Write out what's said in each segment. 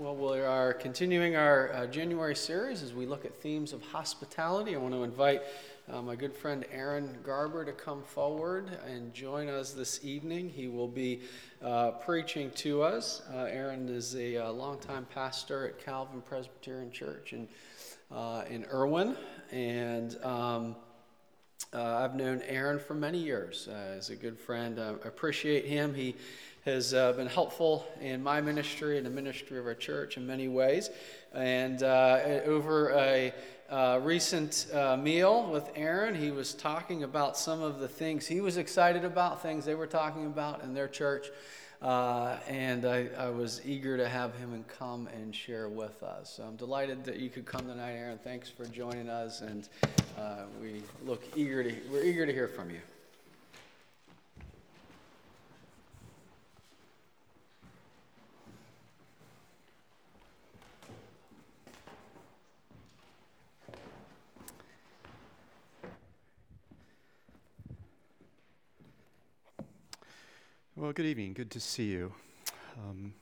Well, we are continuing our uh, January series as we look at themes of hospitality. I want to invite uh, my good friend Aaron Garber to come forward and join us this evening. He will be uh, preaching to us. Uh, Aaron is a uh, longtime pastor at Calvin Presbyterian Church in, uh, in Irwin, and um, I've known Aaron for many years. He's a good friend. I appreciate him. He has uh, been helpful in my ministry and the ministry of our church in many ways. And uh, over a uh, recent uh, meal with Aaron, he was talking about some of the things he was excited about, things they were talking about in their church. Uh, and I, I, was eager to have him and come and share with us. So I'm delighted that you could come tonight, Aaron. Thanks for joining us, and uh, we look eager to we're eager to hear from you. Well, good evening. Good to see you. Um,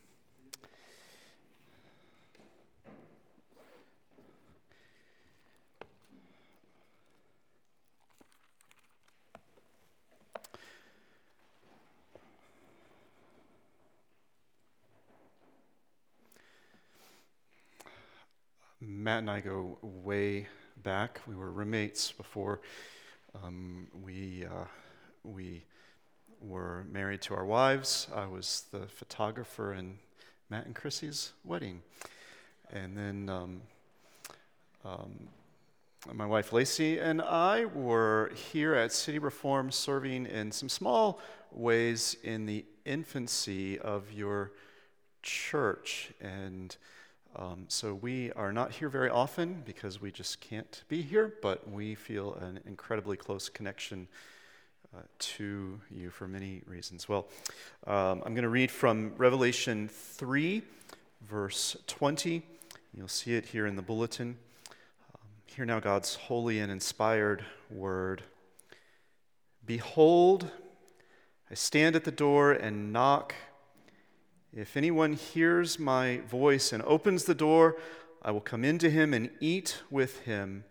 Matt and I go way back. We were roommates before um, we uh, we were married to our wives. I was the photographer in Matt and Chrissy's wedding. And then um, um, my wife Lacey and I were here at City Reform serving in some small ways in the infancy of your church. And um, so we are not here very often because we just can't be here, but we feel an incredibly close connection uh, to you for many reasons. Well, um, I'm going to read from Revelation 3, verse 20. You'll see it here in the bulletin. Um, hear now God's holy and inspired word. Behold, I stand at the door and knock. If anyone hears my voice and opens the door, I will come into him and eat with him,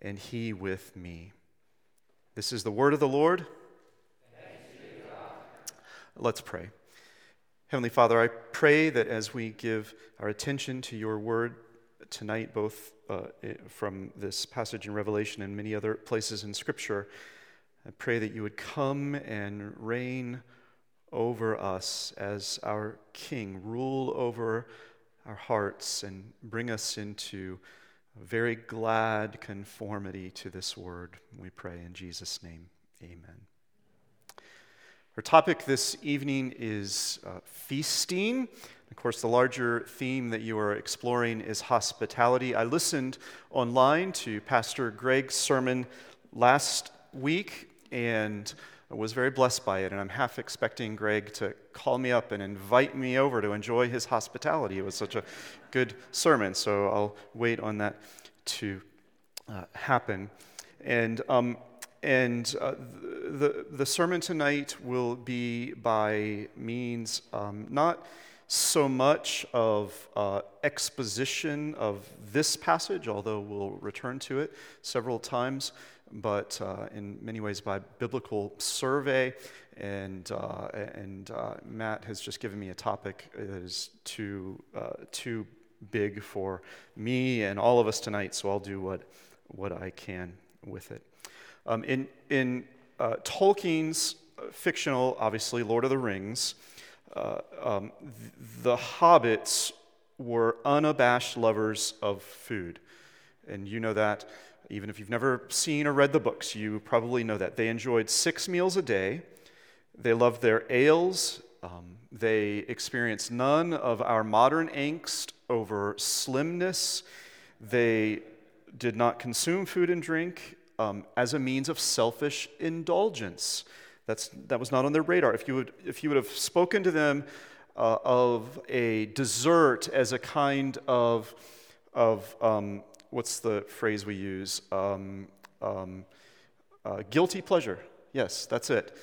and he with me. This is the word of the Lord. Let's pray. Heavenly Father, I pray that as we give our attention to your word tonight, both uh, from this passage in Revelation and many other places in Scripture, I pray that you would come and reign over us as our King, rule over our hearts, and bring us into very glad conformity to this word. We pray in Jesus' name. Amen. Our topic this evening is uh, feasting. Of course, the larger theme that you are exploring is hospitality. I listened online to Pastor Greg's sermon last week and was very blessed by it. And I'm half expecting Greg to call me up and invite me over to enjoy his hospitality. It was such a good sermon, so I'll wait on that to uh, happen. And, um, and uh, the, the sermon tonight will be by means um, not so much of uh, exposition of this passage, although we'll return to it several times, but uh, in many ways by biblical survey. And, uh, and uh, Matt has just given me a topic that is too, uh, too big for me and all of us tonight, so I'll do what, what I can with it. Um, in, in uh, Tolkien's fictional, obviously, Lord of the Rings, uh, um, th- the hobbits were unabashed lovers of food. And you know that even if you've never seen or read the books, you probably know that. They enjoyed six meals a day. They loved their ales. Um, they experienced none of our modern angst over slimness. They did not consume food and drink um, as a means of selfish indulgence. That's, that was not on their radar. If you would, if you would have spoken to them uh, of a dessert as a kind of, of um, what's the phrase we use? Um, um, uh, guilty pleasure. Yes, that's it.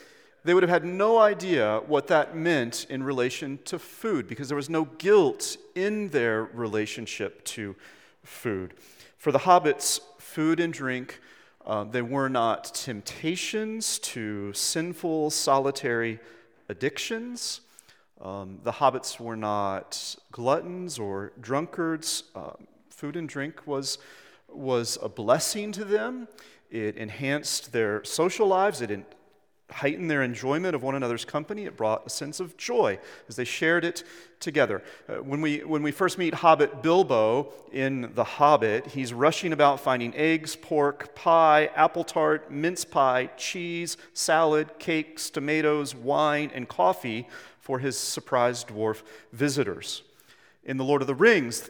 they would have had no idea what that meant in relation to food because there was no guilt in their relationship to food. For the hobbits, food and drink, uh, they were not temptations to sinful, solitary addictions. Um, the hobbits were not gluttons or drunkards. Uh, food and drink was, was a blessing to them. It enhanced their social lives, it heightened their enjoyment of one another's company. It brought a sense of joy as they shared it together. Uh, when, we, when we first meet Hobbit Bilbo in The Hobbit, he's rushing about finding eggs, pork, pie, apple tart, mince pie, cheese, salad, cakes, tomatoes, wine, and coffee for his surprised dwarf visitors. In The Lord of the Rings,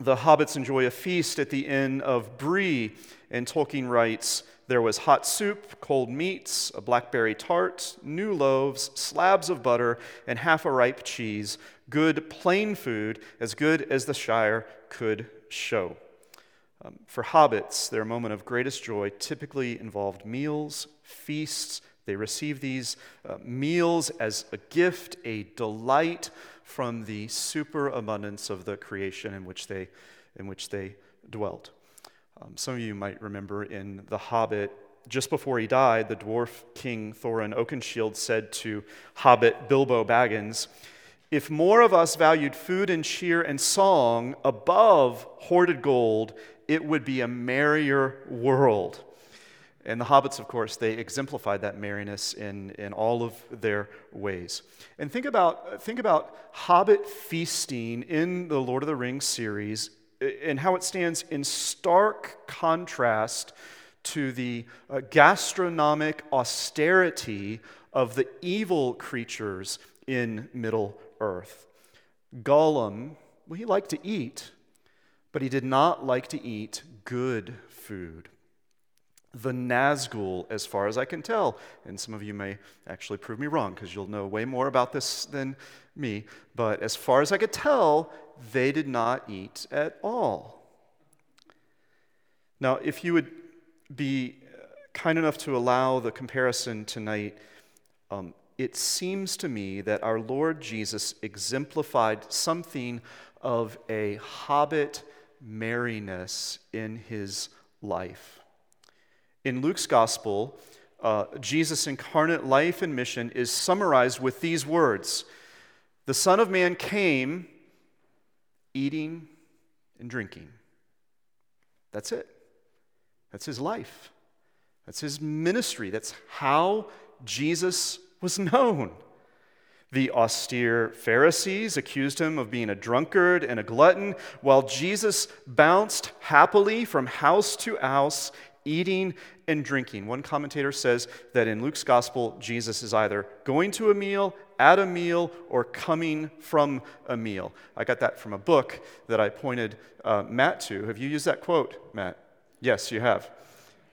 the hobbits enjoy a feast at the inn of Bree, and Tolkien writes, there was hot soup, cold meats, a blackberry tart, new loaves, slabs of butter, and half a ripe cheese. Good, plain food, as good as the Shire could show. Um, for hobbits, their moment of greatest joy typically involved meals, feasts. They received these uh, meals as a gift, a delight from the superabundance of the creation in which they, in which they dwelt. Um, some of you might remember in The Hobbit, just before he died, the dwarf king Thorin Oakenshield said to Hobbit Bilbo Baggins, If more of us valued food and cheer and song above hoarded gold, it would be a merrier world. And the hobbits, of course, they exemplified that merriness in, in all of their ways. And think about, think about hobbit feasting in the Lord of the Rings series and how it stands in stark contrast to the uh, gastronomic austerity of the evil creatures in Middle Earth. Gollum, well, he liked to eat, but he did not like to eat good food. The Nazgul, as far as I can tell, and some of you may actually prove me wrong because you'll know way more about this than me, but as far as I could tell, they did not eat at all. Now, if you would be kind enough to allow the comparison tonight, um, it seems to me that our Lord Jesus exemplified something of a hobbit merriness in his life. In Luke's gospel, uh, Jesus' incarnate life and mission is summarized with these words The Son of Man came eating and drinking. That's it. That's his life. That's his ministry. That's how Jesus was known. The austere Pharisees accused him of being a drunkard and a glutton, while Jesus bounced happily from house to house, eating and drinking. One commentator says that in Luke's gospel, Jesus is either going to a meal, at a meal, or coming from a meal. I got that from a book that I pointed uh, Matt to. Have you used that quote, Matt? Yes, you have.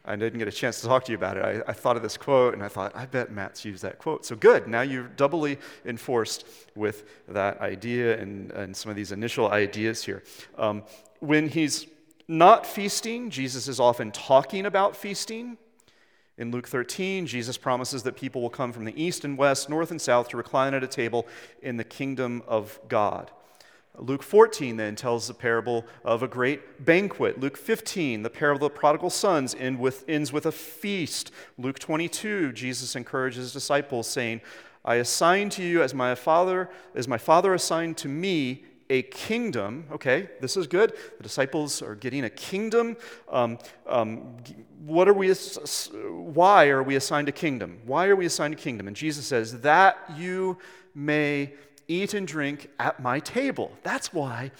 I didn't get a chance to talk to you about it. I, I, thought of this quote and I thought, I bet Matt's used that quote. So good. Now you're doubly enforced with that idea and, and some of these initial ideas here. Um, when he's not feasting, Jesus is often talking about feasting. In Luke 13, Jesus promises that people will come from the east and west, north and south to recline at a table in the kingdom of God. Luke 14 then tells the parable of a great banquet. Luke 15, the parable of the prodigal sons, end with, ends with a feast. Luke 22, Jesus encourages his disciples, saying, I assign to you as my father, as my father assigned to me a kingdom. Okay, this is good. The disciples are getting a kingdom. Um, um, what are we? Why are we assigned a kingdom? Why are we assigned a kingdom? And Jesus says that you may eat and drink at my table. That's why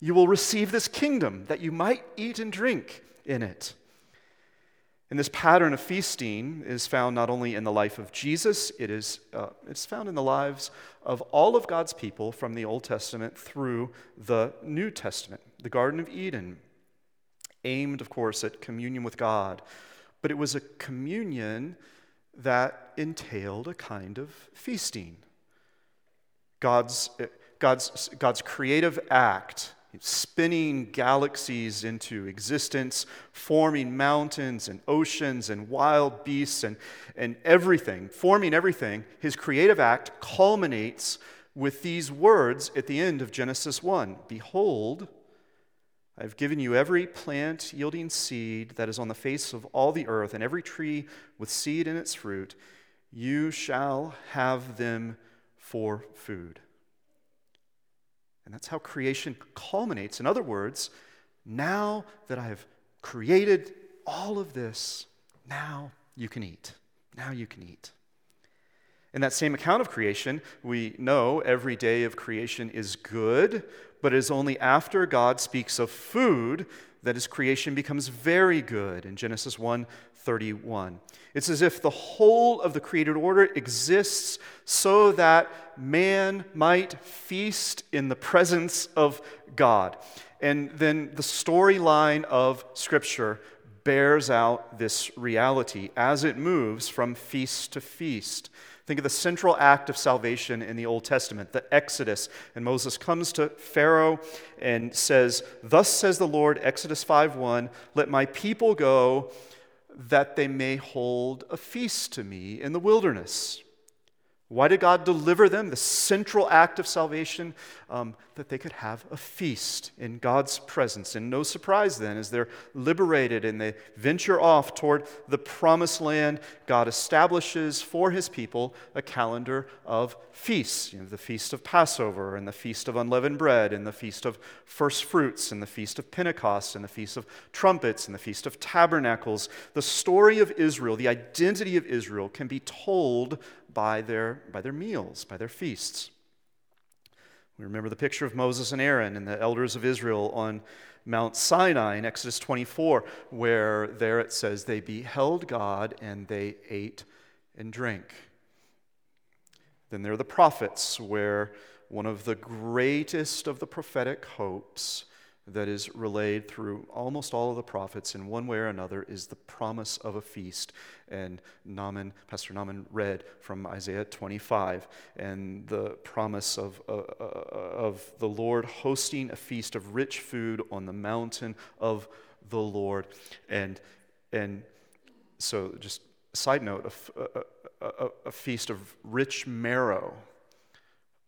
you will receive this kingdom, that you might eat and drink in it. And this pattern of feasting is found not only in the life of Jesus, it is, uh, it's found in the lives of all of God's people from the Old Testament through the New Testament. The Garden of Eden, aimed, of course, at communion with God, but it was a communion that entailed a kind of feasting. God's, God's, God's creative act spinning galaxies into existence, forming mountains and oceans and wild beasts and, and everything, forming everything, his creative act culminates with these words at the end of Genesis 1 Behold, I have given you every plant yielding seed that is on the face of all the earth, and every tree with seed in its fruit. You shall have them for food. And that's how creation culminates. In other words, now that I have created all of this, now you can eat. Now you can eat. In that same account of creation, we know every day of creation is good, but it is only after God speaks of food that his creation becomes very good in Genesis 1 31. It's as if the whole of the created order exists so that man might feast in the presence of God. And then the storyline of Scripture bears out this reality as it moves from feast to feast. Think of the central act of salvation in the Old Testament, the Exodus. And Moses comes to Pharaoh and says, Thus says the Lord, Exodus 5:1, let my people go that they may hold a feast to me in the wilderness. Why did God deliver them? The central act of salvation, um, that they could have a feast in God's presence. And no surprise then, as they're liberated and they venture off toward the promised land, God establishes for his people a calendar of feasts. You know, the feast of Passover, and the feast of unleavened bread, and the feast of first fruits, and the feast of Pentecost, and the feast of trumpets, and the feast of tabernacles. The story of Israel, the identity of Israel, can be told by their, by their meals, by their feasts. We remember the picture of Moses and Aaron and the elders of Israel on Mount Sinai in Exodus 24, where there it says they beheld God and they ate and drank. Then there are the prophets, where one of the greatest of the prophetic hopes that is relayed through almost all of the prophets in one way or another is the promise of a feast. And Naaman, Pastor Naaman read from Isaiah 25 and the promise of, uh, uh, of the Lord hosting a feast of rich food on the mountain of the Lord. And, and so, just a side note a, a, a feast of rich marrow.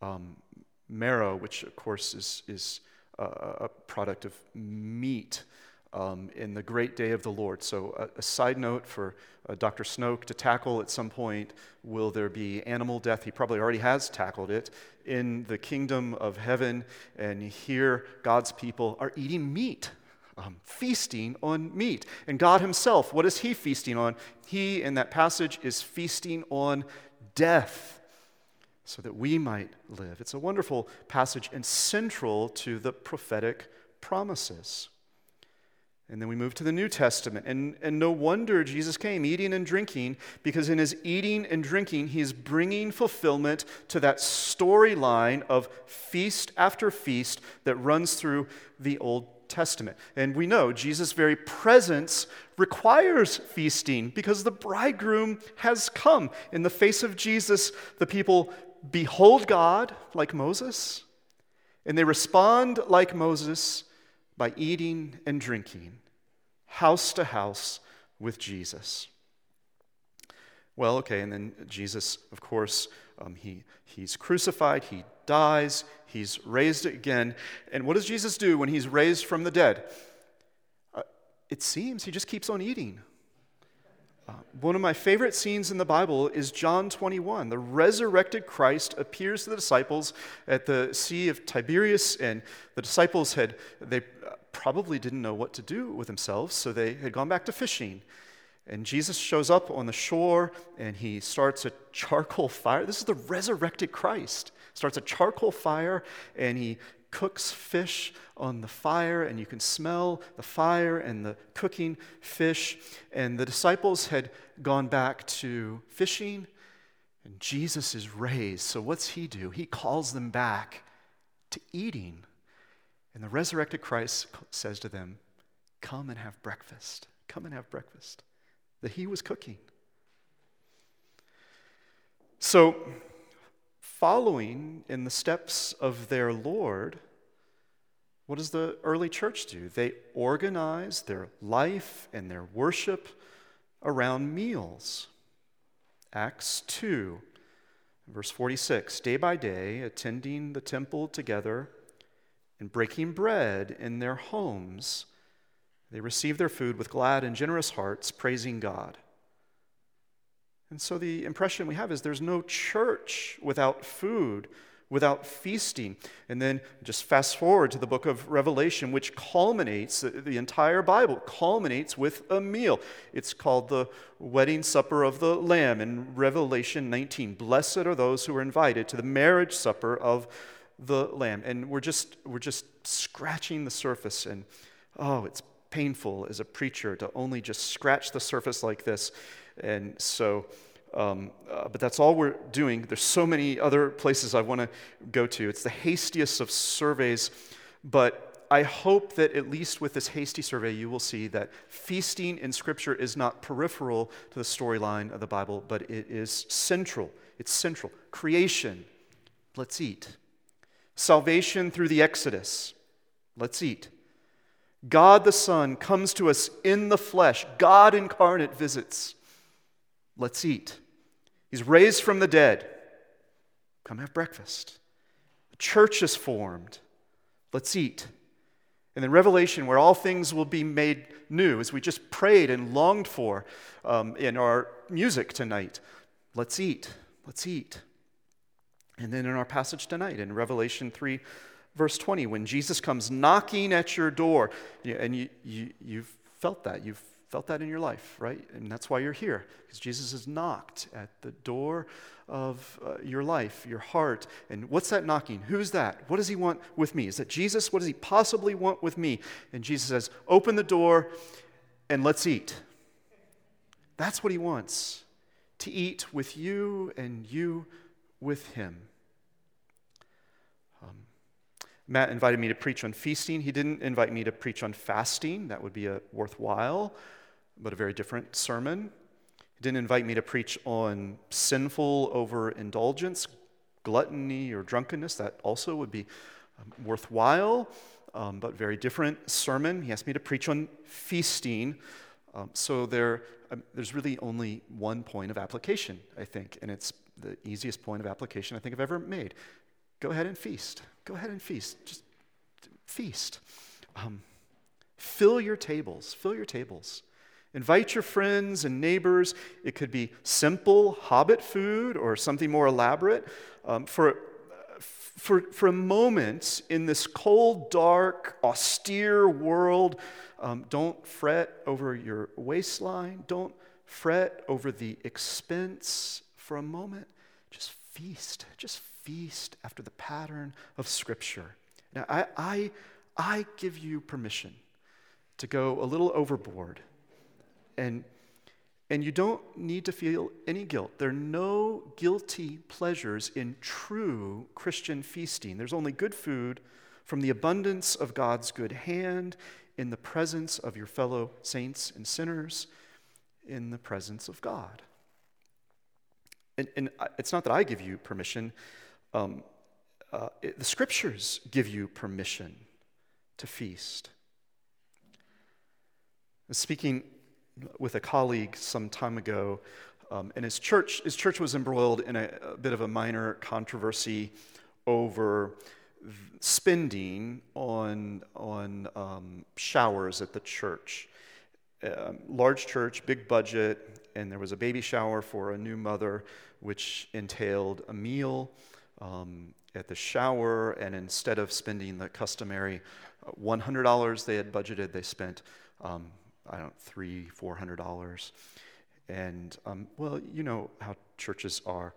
Um, marrow, which of course is, is a product of meat um, in the great day of the Lord. So, a, side note for uh, Dr. Snoke to tackle at some point will there be animal death? He probably already has tackled it in the kingdom of heaven. And here, God's people are eating meat. Um, feasting on meat. And God Himself, what is He feasting on? He, in that passage, is feasting on death so that we might live. It's a wonderful passage and central to the prophetic promises. And then we move to the New Testament. And, and no wonder Jesus came eating and drinking, because in his eating and drinking, he is bringing fulfillment to that storyline of feast after feast that runs through the Old Testament. And we know Jesus' very presence requires feasting because the bridegroom has come. In the face of Jesus, the people behold God like Moses, and they respond like Moses by eating and drinking, house to house with Jesus. Well, okay, and then Jesus, of course, um, he, he's crucified, he dies, he's raised again. And what does Jesus do when he's raised from the dead? Uh, it seems he just keeps on eating. One of my favorite scenes in the Bible is John 21. The resurrected Christ appears to the disciples at the Sea of Tiberias, and the disciples had, they uh, probably didn't know what to do with themselves, so they had gone back to fishing. And Jesus shows up on the shore and he starts a charcoal fire. This is the resurrected Christ. Starts a charcoal fire and he cooks fish on the fire, and you can smell the fire and the cooking fish. And the disciples had gone back to fishing, and Jesus is raised. So, what's he do? He calls them back to eating. And the resurrected Christ says to them, Come and have breakfast. Come and have breakfast. That he was cooking. So, following in the steps of their Lord, what does the early church do? They organize their life and their worship around meals. Acts 2, verse 46 day by day, attending the temple together and breaking bread in their homes, they received their food with glad and generous hearts, praising God. And so the impression we have is there's no church without food without feasting. And then just fast forward to the book of Revelation, which culminates, the entire Bible culminates with a meal. It's called the wedding supper of the Lamb in Revelation 19. Blessed are those who are invited to the marriage supper of the Lamb. And we're just, we're just scratching the surface. And oh, it's painful as a preacher to only just scratch the surface like this. And so, um, uh, but that's all we're doing. There's so many other places I want to go to. It's the hastiest of surveys, but I hope that at least with this hasty survey, you will see that feasting in Scripture is not peripheral to the storyline of the Bible, but it is central. It's central. Creation, let's eat. Salvation through the Exodus, let's eat. God the Son comes to us in the flesh, God incarnate visits. Let's eat. He's raised from the dead. Come have breakfast. The church is formed. Let's eat. And then Revelation, where all things will be made new, as we just prayed and longed for um, in our music tonight. Let's eat. Let's eat. And then in our passage tonight, in Revelation 3, verse 20, when Jesus comes knocking at your door, and you, you, you've felt that, you've felt that in your life, right? And that's why you're here, because Jesus has knocked at the door of uh, your life, your heart. And what's that knocking? Who's that? What does he want with me? Is that Jesus? What does he possibly want with me? And Jesus says, Open the door and let's eat. That's what he wants to eat with you and you with him. Um, Matt invited me to preach on feasting. He didn't invite me to preach on fasting. That would be a worthwhile but a very different sermon. He didn't invite me to preach on sinful overindulgence, gluttony, or drunkenness. That also would be um, worthwhile, um, but very different sermon. He asked me to preach on feasting. Um, so there, um, there's really only one point of application, I think, and it's the easiest point of application I think I've ever made. Go ahead and feast. Go ahead and feast. Just feast. Um, fill your tables. Fill your tables. Invite your friends and neighbors. It could be simple hobbit food or something more elaborate. Um, for, for, for a moment in this cold, dark, austere world, um, don't fret over your waistline. Don't fret over the expense. For a moment, just feast. Just feast after the pattern of Scripture. Now, I, I, I give you permission to go a little overboard and, and you don't need to feel any guilt. There are no guilty pleasures in true Christian feasting. There's only good food from the abundance of God's good hand in the presence of your fellow saints and sinners, in the presence of God. And, and it's not that I give you permission, um, uh, it, the scriptures give you permission to feast. Speaking with a colleague some time ago, um, and his church, his church was embroiled in a, a bit of a minor controversy over spending on, on um, showers at the church. Um, large church, big budget, and there was a baby shower for a new mother, which entailed a meal um, at the shower. And instead of spending the customary $100 they had budgeted, they spent um, I don't three, four hundred dollars. And um, well, you know how churches are.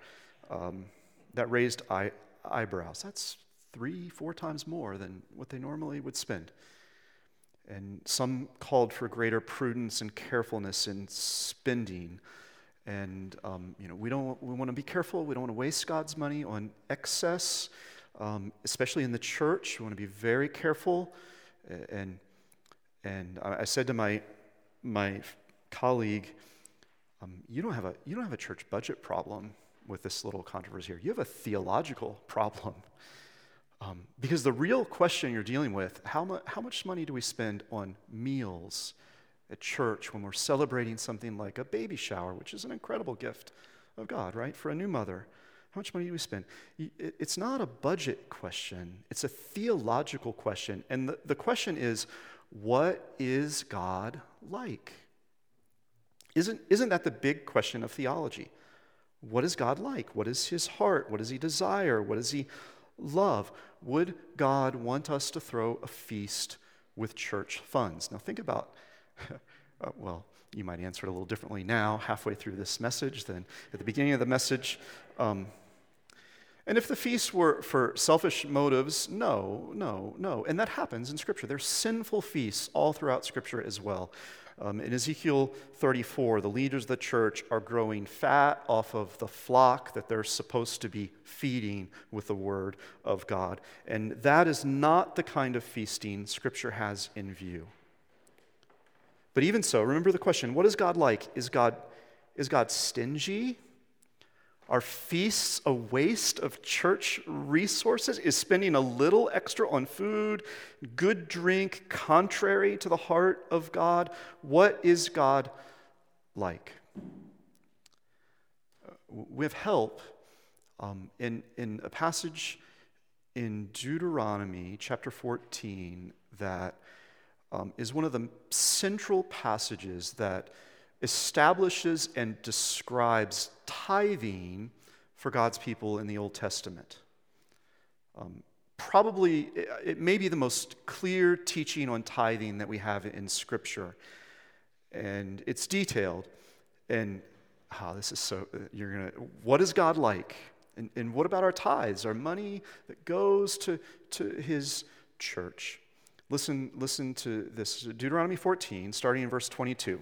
Um, that raised eye, eyebrows. That's three, four times more than what they normally would spend. And some called for greater prudence and carefulness in spending. And um, you know, we don't. We want to be careful. We don't want to waste God's money on excess, um, especially in the church. We want to be very careful. And and I said to my my colleague, um, you, don't have a, you don't have a church budget problem with this little controversy here. You have a theological problem. Um, because the real question you're dealing with how, mu- how much money do we spend on meals at church when we're celebrating something like a baby shower, which is an incredible gift of God, right? For a new mother. How much money do we spend? It's not a budget question, it's a theological question. And the, the question is what is God like? Isn't, isn't that the big question of theology? What is God like? What is his heart? What does he desire? What does he love? Would God want us to throw a feast with church funds? Now, think about, uh, well, you might answer it a little differently now, halfway through this message, than at the beginning of the message. Um, and if the feasts were for selfish motives, no, no, no. And that happens in Scripture. There's sinful feasts all throughout Scripture as well. Um, in Ezekiel 34, the leaders of the church are growing fat off of the flock that they're supposed to be feeding with the word of God. And that is not the kind of feasting Scripture has in view. But even so, remember the question what is God like? Is God, is God stingy? Are feasts a waste of church resources? Is spending a little extra on food, good drink, contrary to the heart of God? What is God like? We have help um, in, in a passage in Deuteronomy chapter 14 that um, is one of the central passages that establishes and describes tithing for God's people in the Old Testament. Um, probably, it may be the most clear teaching on tithing that we have in Scripture. And it's detailed. And, oh, this is so, you're going to, what is God like? And, and what about our tithes, our money that goes to, to His church? Listen, listen to this Deuteronomy 14, starting in verse 22.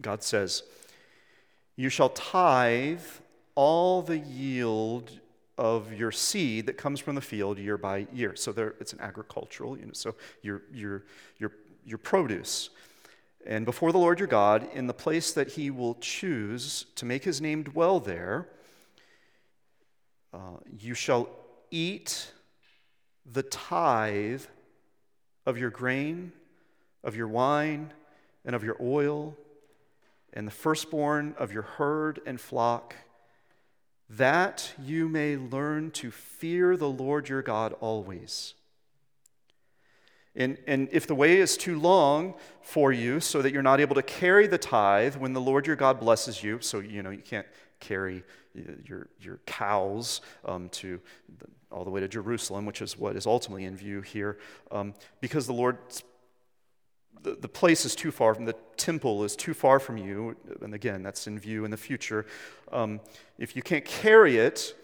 God says, You shall tithe all the yield of your seed that comes from the field year by year. So there, it's an agricultural, you know, so your, your, your, your produce. And before the Lord your God, in the place that he will choose to make his name dwell there, uh, you shall eat the tithe of your grain, of your wine, and of your oil and the firstborn of your herd and flock, that you may learn to fear the Lord your God always. And, and if the way is too long for you, so that you're not able to carry the tithe when the Lord your God blesses you, so you know you can't carry your, your cows um, to the, all the way to Jerusalem, which is what is ultimately in view here, um, because the Lord's the, the place is too far from the temple is too far from you. And again that's in view in the future. Um, if you can't carry it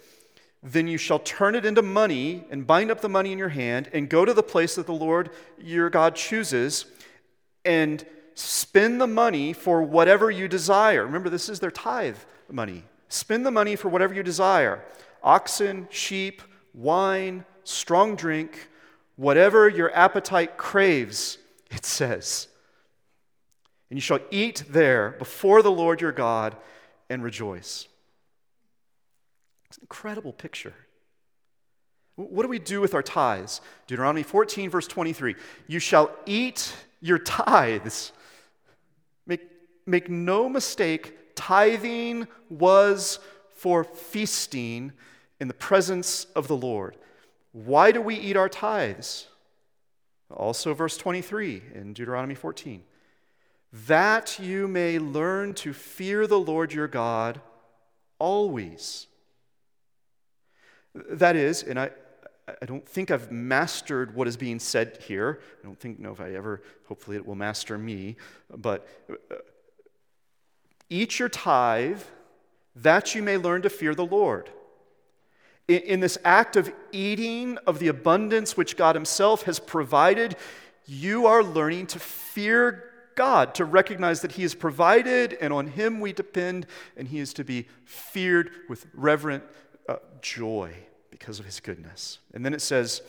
then you shall turn it into money and bind up the money in your hand and go to the place that the lord your god chooses and spend the money for whatever you desire. Remember this is their tithe money. Spend the money for whatever you desire. Oxen sheep wine strong drink whatever your appetite craves it says. And you shall eat there before the Lord your God and rejoice. It's an incredible picture. What do we do with our tithes? Deuteronomy 14, verse 23. You shall eat your tithes. Make, make no mistake, tithing was for feasting in the presence of the Lord. Why do we eat our tithes? Also, verse 23 in Deuteronomy 14 that you may learn to fear the Lord your God always. That is, and I, I don't think I've mastered what is being said here. I don't think, no, if I ever, hopefully it will master me. But uh, eat your tithe that you may learn to fear the Lord in this act of eating of the abundance which God Himself has provided, you are learning to fear God, to recognize that He has provided and on Him we depend, and He is to be feared with reverent uh, joy because of His goodness. And then it says,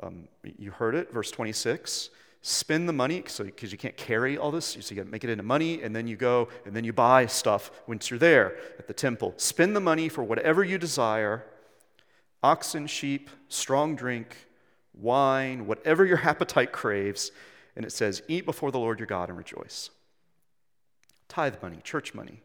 um, you heard it, verse 26 spend the money because you can't carry all this so you got to make it into money and then you go and then you buy stuff once you're there at the temple spend the money for whatever you desire oxen, sheep, strong drink, wine, whatever your appetite craves. And it says, Eat before the Lord your God and rejoice. Tithe money, church money.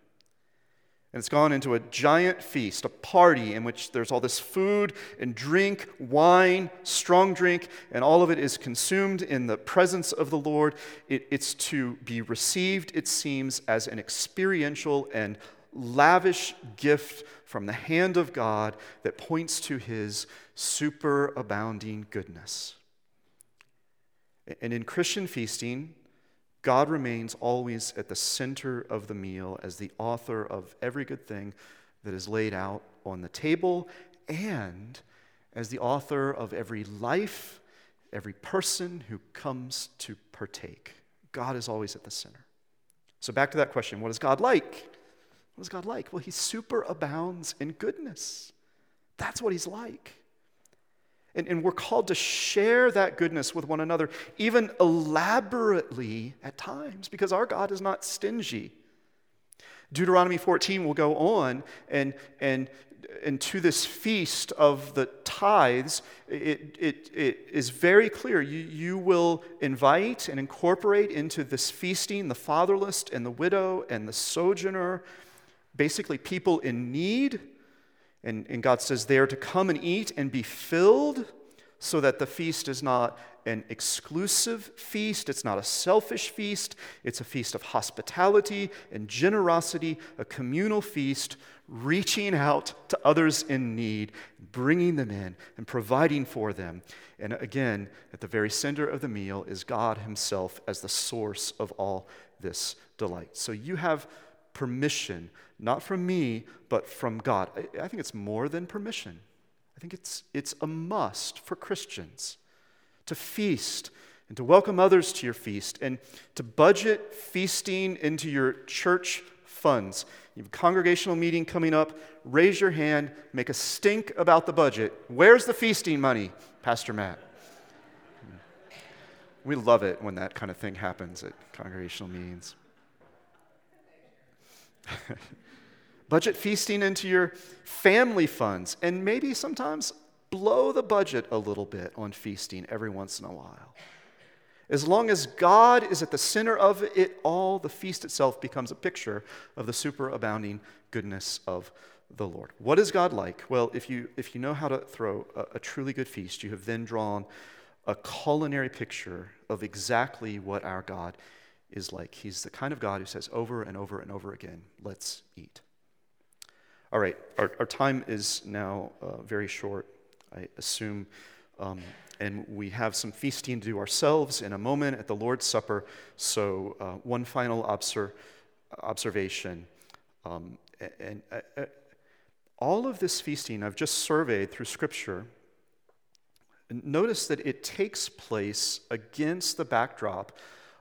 And it's gone into a giant feast, a party in which there's all this food and drink, wine, strong drink, and all of it is consumed in the presence of the Lord. It, it's to be received, it seems, as an experiential and lavish gift from the hand of God that points to his superabounding goodness. And in Christian feasting, God remains always at the center of the meal as the author of every good thing that is laid out on the table and as the author of every life, every person who comes to partake. God is always at the center. So, back to that question what is God like? What is God like? Well, he superabounds in goodness. That's what he's like. And, and we're called to share that goodness with one another, even elaborately at times, because our God is not stingy. Deuteronomy 14 will go on, and, and, and to this feast of the tithes, it, it, it is very clear. You, you will invite and incorporate into this feasting the fatherless and the widow and the sojourner, basically people in need and, and God says they are to come and eat and be filled so that the feast is not an exclusive feast, it's not a selfish feast, it's a feast of hospitality and generosity, a communal feast, reaching out to others in need, bringing them in and providing for them. And again, at the very center of the meal is God Himself as the source of all this delight. So you have permission, not from me, but from God. I, I think it's more than permission. I think it's, it's a must for Christians to feast and to welcome others to your feast and to budget feasting into your church funds. You have a congregational meeting coming up, raise your hand, make a stink about the budget. Where's the feasting money, Pastor Matt? We love it when that kind of thing happens at congregational meetings. budget feasting into your family funds, and maybe sometimes blow the budget a little bit on feasting every once in a while. As long as God is at the center of it all, the feast itself becomes a picture of the superabounding goodness of the Lord. What is God like? Well, if you, if you know how to throw a, a truly good feast, you have then drawn a culinary picture of exactly what our God is like. He's the kind of God who says over and over and over again, let's eat. All right, our, our time is now uh, very short, I assume. Um, and we have some feasting to do ourselves in a moment at the Lord's Supper. So, uh, one final obser- observation. Um, and uh, uh, all of this feasting I've just surveyed through Scripture. Notice that it takes place against the backdrop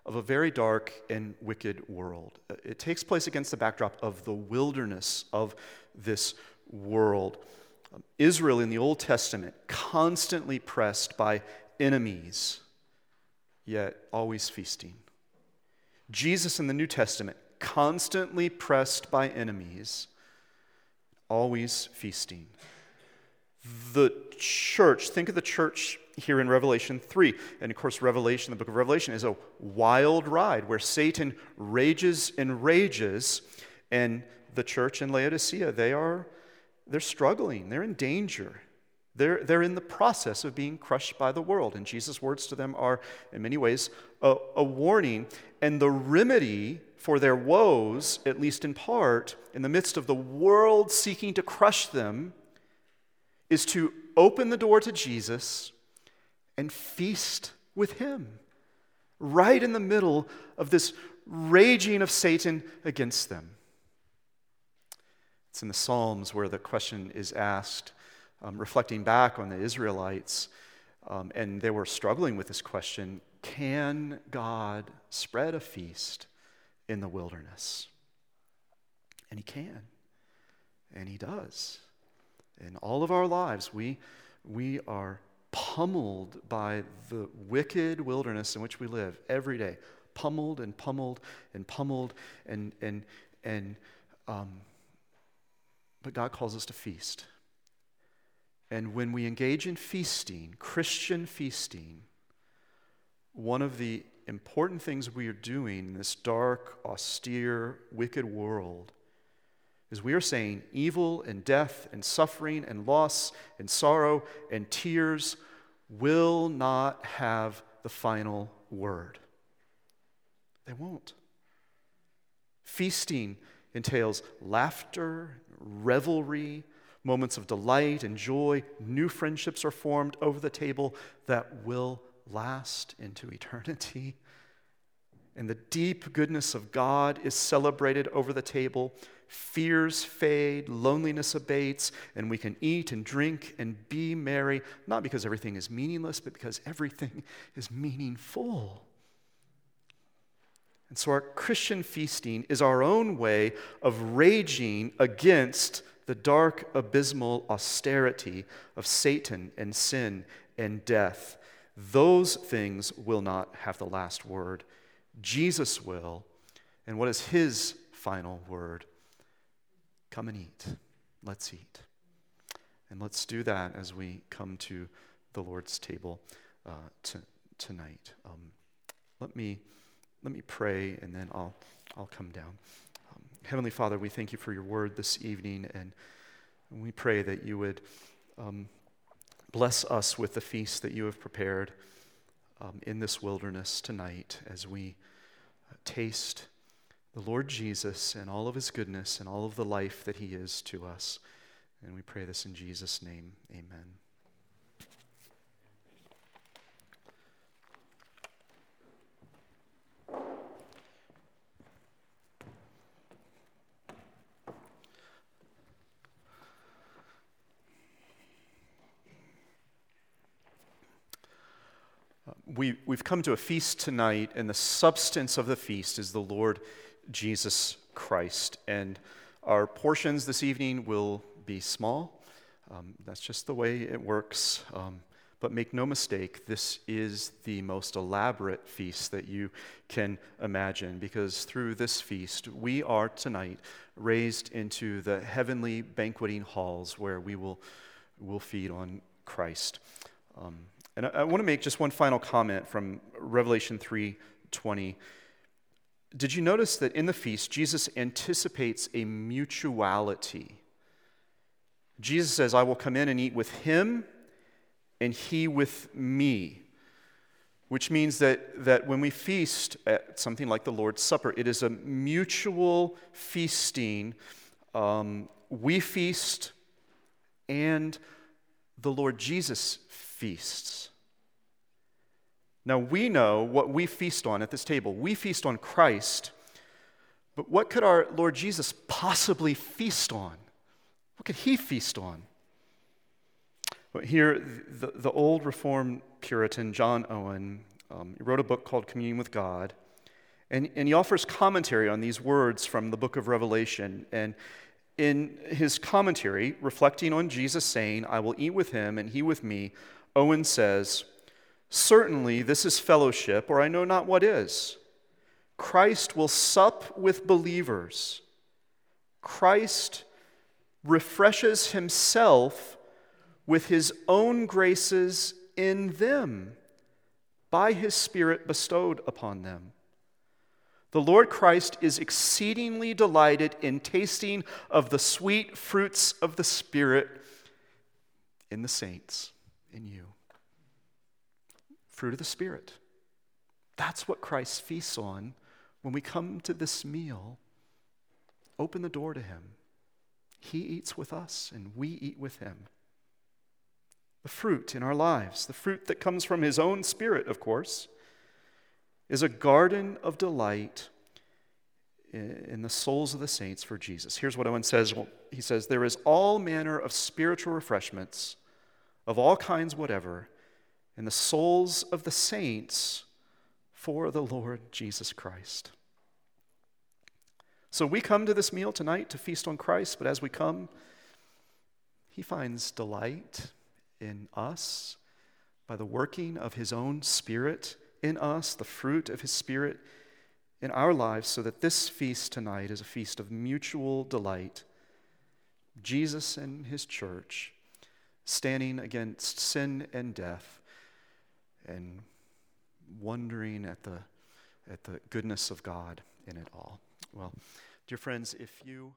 of a very dark and wicked world. It takes place against the backdrop of the wilderness of this world. Um, Israel in the Old Testament, constantly pressed by enemies, yet always feasting. Jesus in the New Testament, constantly pressed by enemies, always feasting. The church, think of the church here in Revelation 3. And of course, Revelation, the book of Revelation, is a wild ride where Satan rages and rages. And the church in Laodicea, they are they're struggling, they're in danger. They're, they're in the process of being crushed by the world. And Jesus' words to them are, in many ways, a, a warning. And the remedy for their woes, at least in part, in the midst of the world seeking to crush them, is to open the door to Jesus and feast with him right in the middle of this raging of Satan against them. It's in the Psalms where the question is asked, um, reflecting back on the Israelites, um, and they were struggling with this question Can God spread a feast in the wilderness? And He can, and He does. In all of our lives, we, we are pummeled by the wicked wilderness in which we live every day. Pummeled and pummeled and pummeled and and and um, but God calls us to feast. And when we engage in feasting, Christian feasting, one of the important things we are doing in this dark, austere, wicked world is we are saying evil and death and suffering and loss and sorrow and tears will not have the final word. They won't. Feasting entails laughter, revelry, moments of delight and joy. New friendships are formed over the table that will last into eternity. And the deep goodness of God is celebrated over the table. Fears fade, loneliness abates, and we can eat and drink and be merry, not because everything is meaningless, but because everything is meaningful. And so, our Christian feasting is our own way of raging against the dark, abysmal austerity of Satan and sin and death. Those things will not have the last word. Jesus will. And what is his final word? Come and eat. Let's eat. And let's do that as we come to the Lord's table uh, to, tonight. Um, let, me, let me pray and then I'll, I'll come down. Um, Heavenly Father, we thank you for your word this evening and we pray that you would um, bless us with the feast that you have prepared um, in this wilderness tonight as we uh, taste the Lord Jesus and all of his goodness and all of the life that he is to us. And we pray this in Jesus' name. Amen. We, we've come to a feast tonight, and the substance of the feast is the Lord Jesus Christ. And our portions this evening will be small. Um, that's just the way it works. Um, but make no mistake, this is the most elaborate feast that you can imagine because through this feast, we are tonight raised into the heavenly banqueting halls where we will, will feed on Christ. Um, and I, I want to make just one final comment from Revelation 3:20. Did you notice that in the feast, Jesus anticipates a mutuality? Jesus says, I will come in and eat with him, and he with me. Which means that, that when we feast at something like the Lord's Supper, it is a mutual feasting. Um, we feast, and the Lord Jesus feasts. Now, we know what we feast on at this table. We feast on Christ, but what could our Lord Jesus possibly feast on? What could he feast on? Well, here, the, the old Reformed Puritan, John Owen, um, wrote a book called Communion with God, and, and he offers commentary on these words from the book of Revelation. And in his commentary, reflecting on Jesus saying, I will eat with him and he with me, Owen says, Certainly this is fellowship, or I know not what is. Christ will sup with believers. Christ refreshes himself with his own graces in them by his Spirit bestowed upon them. The Lord Christ is exceedingly delighted in tasting of the sweet fruits of the Spirit in the saints, in you. Fruit of the Spirit. That's what Christ feasts on when we come to this meal. Open the door to Him. He eats with us, and we eat with Him. The fruit in our lives, the fruit that comes from His own Spirit, of course is a garden of delight in the souls of the saints for Jesus. Here's what Owen says He says, There is all manner of spiritual refreshments of all kinds, whatever, in the souls of the saints for the Lord Jesus Christ. So we come to this meal tonight to feast on Christ, but as we come, He finds delight in us by the working of His own Spirit in us, the fruit of His Spirit in our lives, so that this feast tonight is a feast of mutual delight. Jesus and His church standing against sin and death and wondering at the, at the goodness of God in it all. Well, dear friends, if you.